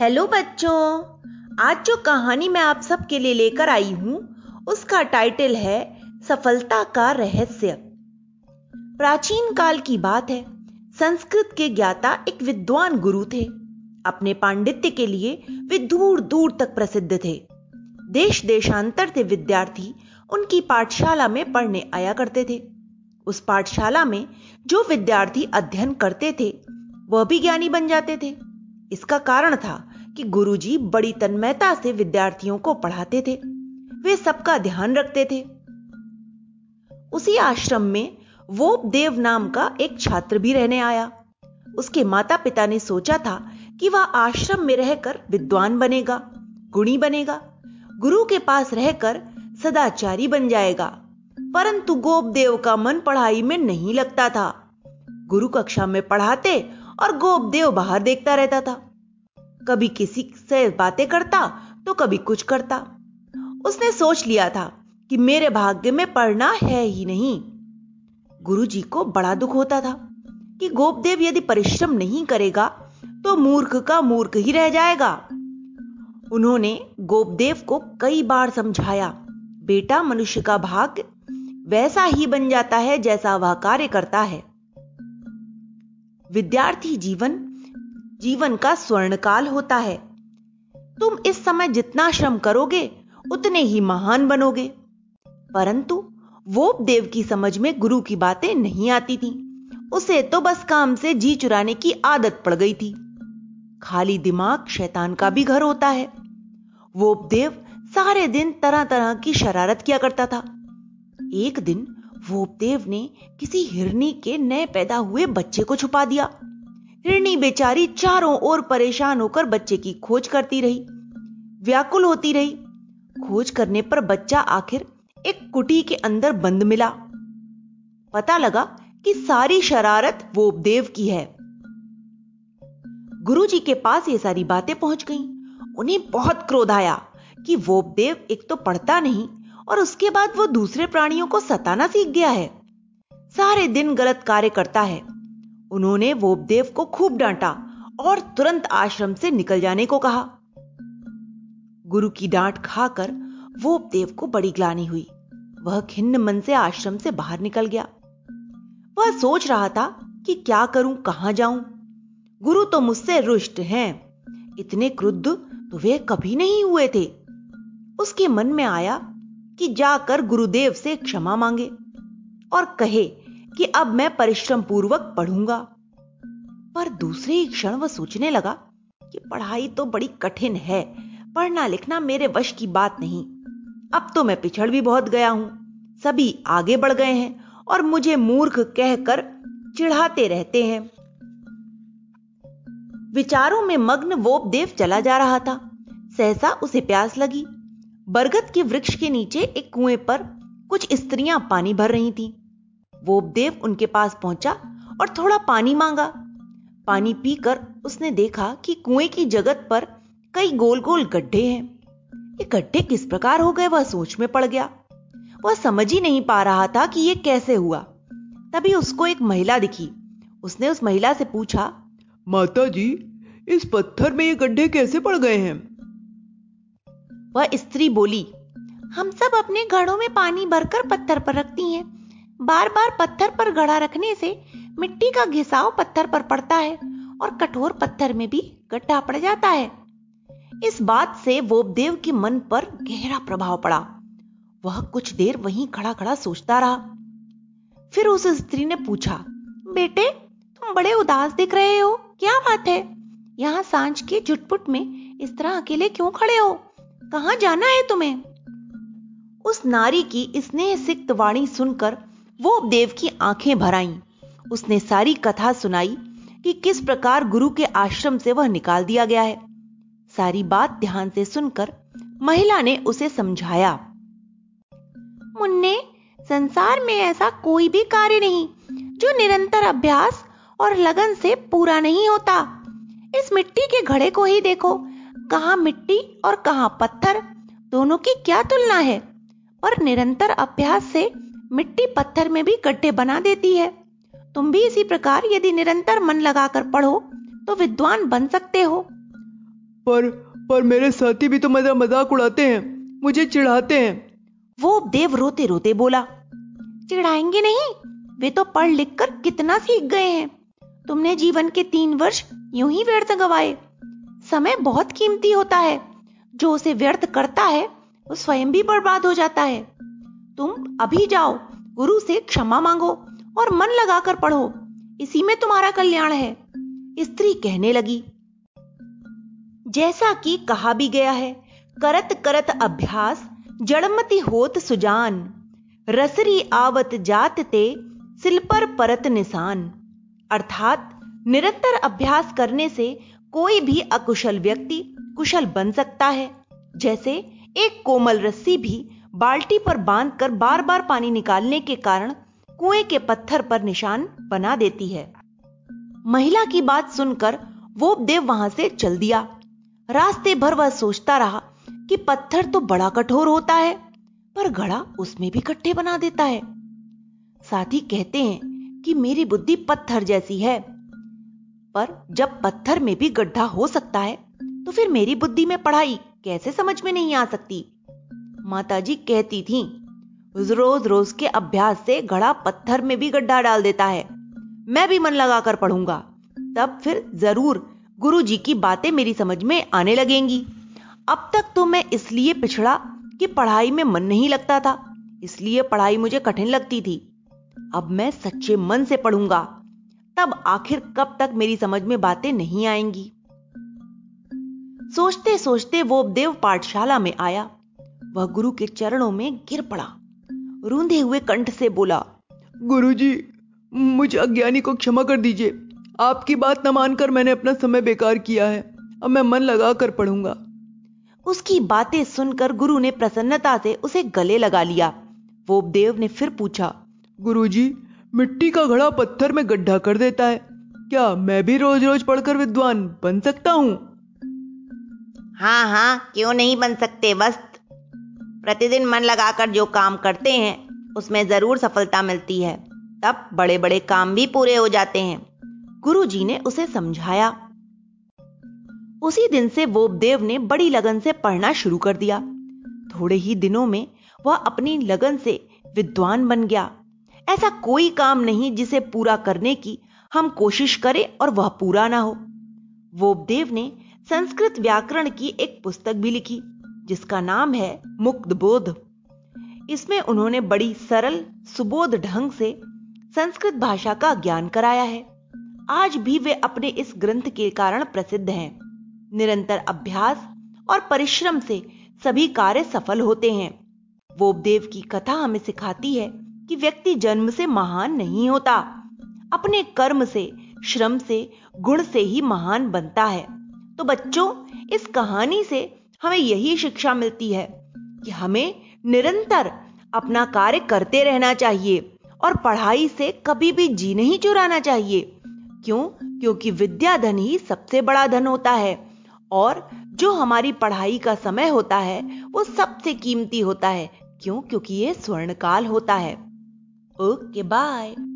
Hello बच्चों, आज जो कहानी मैं आप सबके लिए लेकर आई हूँ, उसका टाइटल है सफलता का रहस्य। प्राचीन काल की बात है, संस्कृत के ज्ञाता एक विद्वान गुरु थे। अपने पांडित्य के लिए वे दूर दूर तक प्रसिद्ध थे। देश देशांतर से विद्यार्थी उनकी पाठशाला में पढ़ने आया करते थे। उस पाठशाला में जो विद्यार्थी अध्ययन करते थे, वह भी ज्ञानी बन जाते थे। इसका कारण था कि गुरुजी बड़ी तन्मयता से विद्यार्थियों को पढ़ाते थे। वे सबका ध्यान रखते थे। उसी आश्रम में वो देव नाम का एक छात्र भी रहने आया। उसके माता पिता ने सोचा था कि वह आश्रम में रहकर विद्वान बनेगा, गुणी बनेगा, गुरु के पास रहकर सदाचारी बन जाएगा। परंतु गोपदेव का मन पढ़ाई में नहीं लगता था। गुरु कक्षा में पढ़ाते और गोपदेव बाहर देखता रहता था। कभी किसी से बातें करता तो कभी कुछ करता। उसने सोच लिया था कि मेरे भाग्य में पढ़ना है ही नहीं। गुरुजी को बड़ा दुख होता था कि गोपदेव यदि परिश्रम नहीं करेगा तो मूर्ख का मूर्ख ही रह जाएगा। उन्होंने गोपदेव को कई बार समझाया, बेटा, मनुष्य का भाग्य वैसा ही बन जाता है जैसा वह कार्य करता है। विद्यार्थी जीवन जीवन का स्वर्णकाल होता है। तुम इस समय जितना श्रम करोगे, उतने ही महान बनोगे। परंतु वो देव की समझ में गुरु की बातें नहीं आती थी। उसे तो बस काम से जी चुराने की आदत पड़ गई थी। खाली दिमाग शैतान का भी घर होता है। वो देव सारे दिन तरह तरह की शरारत किया करता था। एक दिन वोपदेव ने किसी हिरनी के नए पैदा हुए बच्चे को छुपा दिया। हिरनी बेचारी चारों ओर परेशान होकर बच्चे की खोज करती रही। व्याकुल होती रही। खोज करने पर बच्चा आखिर एक कुटी के अंदर बंद मिला। पता लगा कि सारी शरारत वोपदेव की है। गुरुजी के पास ये सारी बातें पहुँच गईं। उन्हें बहुत क्रोध आया कि वोपदेव एक तो पढ़ता नहीं और उसके बाद वो दूसरे प्राणियों को सताना सीख गया है। सारे दिन गलत कार्य करता है। उन्होंने वोपदेव को खूब डांटा और तुरंत आश्रम से निकल जाने को कहा। गुरु की डांट खाकर वोपदेव को बड़ी ग्लानी हुई। वह खिन्न मन से आश्रम से बाहर निकल गया। वह सोच रहा था कि क्या करूँ, कहाँ जाऊँ। गुरु तो मुझसे रुष्ट हैं। इतने क्रुद्ध तो वे कभी नहीं हुए थे। उसके मन में आया कि जाकर गुरुदेव से क्षमा मांगे और कहे कि अब मैं परिश्रम पूर्वक पढ़ूँगा। पर दूसरे ही क्षण वह सोचने लगा कि पढ़ाई तो बड़ी कठिन है पढ़ना लिखना मेरे वश की बात नहीं। अब तो मैं पिछड़ भी बहुत गया हूँ, सभी आगे बढ़ गए हैं और मुझे मूर्ख कहकर चिढ़ाते रहते हैं। विचारों में मग्न वोपदेव चला जा रहा था। सहसा उसे प्यास लगी। बरगद के वृक्ष के नीचे एक कुएँ पर कुछ स्त्रियाँ पानी भर रही थीं। वो देव उनके पास पहुँचा और थोड़ा पानी मांगा। पानी पीकर उसने देखा कि कुएँ की जगत पर कई गोल गोल गड्ढे हैं। ये गड्ढे किस प्रकार हो गए वह सोच में पड़ गया। वह समझ ही नहीं पा रहा था कि यह कैसे हुआ। तभी उसको एक महिला दिखी। उसने उस महिला से पूछा माता जी इस पत्थर में ये गड्ढे कैसे पड़ गए हैं? वह स्त्री बोली हम सब अपने घड़ों में पानी भरकर पत्थर पर रखती हैं। बार बार पत्थर पर गड़ा रखने से मिट्टी का घिसाव पत्थर पर पड़ता है और कठोर पत्थर में भी गड्ढा पड़ जाता है। इस बात से वोबदेव के मन पर गहरा प्रभाव पड़ा। वह कुछ देर वहीं खड़ा खड़ा सोचता रहा। फिर उस स्त्री ने पूछा, बेटे, तुम बड़े उदास दिख रहे हो, क्या बात है? यहाँ साँझ के झुटपुट में इस तरह अकेले क्यों खड़े हो? कहाँ जाना है तुम्हें? उस नारी की स्नेह सिक्त वाणी सुनकर वो देव की आँखें भर उसने सारी कथा सुनाई कि किस प्रकार गुरु के आश्रम से वह निकाल दिया गया है। सारी बात ध्यान से सुनकर महिला ने उसे समझाया। मुन्ने, संसार में ऐसा कोई भी कार्य नहीं, जो निरंतर अभ्यास और लगन से पूरा नहीं होता। इस मिट्टी के घड़े को ही देखो, कहाँ मिट्टी और कहाँ पत्थर, दोनों की क्या तुलना है? और निरंतर अभ्यास से मिट्टी पत्थर में भी गड्ढे बना देती है। तुम भी इसी प्रकार यदि निरंतर मन लगाकर पढ़ो तो विद्वान बन सकते हो। पर पर मेरे साथी भी तो मेरा मज़ाक उड़ाते हैं मुझे चिढ़ाते हैं। वो देव रोते रोते बोला चिढ़ाएँगे नहीं? वे तो पढ़ लिख कर कितना सीख गए हैं। तुमने जीवन के तीन वर्ष यूँ ही व्यर्थ गवाए। समय बहुत कीमती होता है। जो उसे व्यर्थ करता है वो स्वयं भी बर्बाद हो जाता है। तुम अभी जाओ, गुरु से क्षमा मांगो और मन लगाकर पढ़ो। इसी में तुम्हारा कल्याण है। स्त्री कहने लगी, जैसा कि कहा भी गया है, करत करत अभ्यास, जड़मति होत सुजान। रसरी आवत जात ते, सिल पर परत निशान। अर्थात, निरंतर अभ्यास करने से कोई भी अकुशल व्यक्ति कुशल बन सकता है। जैसे एक कोमल रस्सी भी बाल्टी पर बांधकर बार बार पानी निकालने के कारण कुएँ के पत्थर पर निशान बना देती है। महिला की बात सुनकर वो देव वहाँ से चल दिया। रास्ते भर वह सोचता रहा कि पत्थर तो बड़ा कठोर होता है, पर घड़ा उसमें भी कट्टे बना देता है। साथी कहते हैं कि मेरी बुद्धि पत्थर जैसी है, पर जब पत्थर में भी गड्ढा हो सकता है तो फिर मेरी बुद्धि में पढ़ाई कैसे समझ में नहीं आ सकती? माताजी कहती थी, रोज रोज के अभ्यास से घड़ा पत्थर में भी गड्ढा डाल देता है। मैं भी मन लगाकर पढ़ूँगा। तब फिर ज़रूर गुरु जी की बातें मेरी समझ में आने लगेंगी। अब तक तो मैं इसलिए पिछड़ा कि पढ़ाई में मन नहीं लगता था, इसलिए पढ़ाई मुझे कठिन लगती थी। अब मैं सच्चे मन से पढ़ूँगा, तब आखिर कब तक मेरी समझ में बातें नहीं आएँगी। सोचते सोचते वो देव पाठशाला में आया। वह गुरु के चरणों में गिर पड़ा। रूंधे हुए कंठ से बोला, गुरुजी, मुझे अज्ञानी को क्षमा कर दीजिए। आपकी बात न मानकर मैंने अपना समय बेकार किया है। अब मैं मन लगा कर पढ़ूँगा। उसकी बातें सुनकर गुरु ने प्रसन्नता से उसे गले लगा लिया। वो देव ने फिर पूछा, गुरुजी, मिट्टी का घड़ा पत्थर में गड्ढा कर देता है। क्या मैं भी रोज रोज पढ़कर विद्वान बन सकता हूँ? हाँ हाँ क्यों नहीं बन सकते? बस प्रतिदिन मन लगाकर जो काम करते हैं, उसमें ज़रूर सफलता मिलती है। तब बड़े बड़े काम भी पूरे हो जाते हैं। गुरु जी ने उसे समझाया। उसी दिन से वो देव ने बड़ी लगन से पढ़ना शुरू कर दिया। थोड़े ही दिनों में वह अपनी लगन से विद्वान बन गया। ऐसा कोई काम नहीं जिसे पूरा करने की हम कोशिश करें और वह पूरा ना हो। वो देव ने संस्कृत व्याकरण की एक पुस्तक भी लिखी। जिसका नाम है मुक्त बोध। इसमें उन्होंने बड़ी सरल, सुबोध ढंग से संस्कृत भाषा का ज्ञान कराया है। आज भी वे अपने इस ग्रंथ के कारण प्रसिद्ध हैं। निरंतर अभ्यास और परिश्रम से सभी कार्य सफल होते हैं। वोबदेव की कथा हमें सिखाती है कि व्यक्ति जन्म से महान नहीं होता, अपने कर्म से, श्रम से, गुण से ही महान बनता है। तो बच्चों, इस कहानी से हमें यही शिक्षा मिलती है कि हमें निरंतर अपना कार्य करते रहना चाहिए और पढ़ाई से कभी भी जी नहीं चुराना चाहिए। क्यों? क्योंकि विद्या धन ही सबसे बड़ा धन होता है और जो हमारी पढ़ाई का समय होता है, वो सबसे कीमती होता है। क्यों? क्योंकि ये स्वर्णकाल होता है। Okay, bye.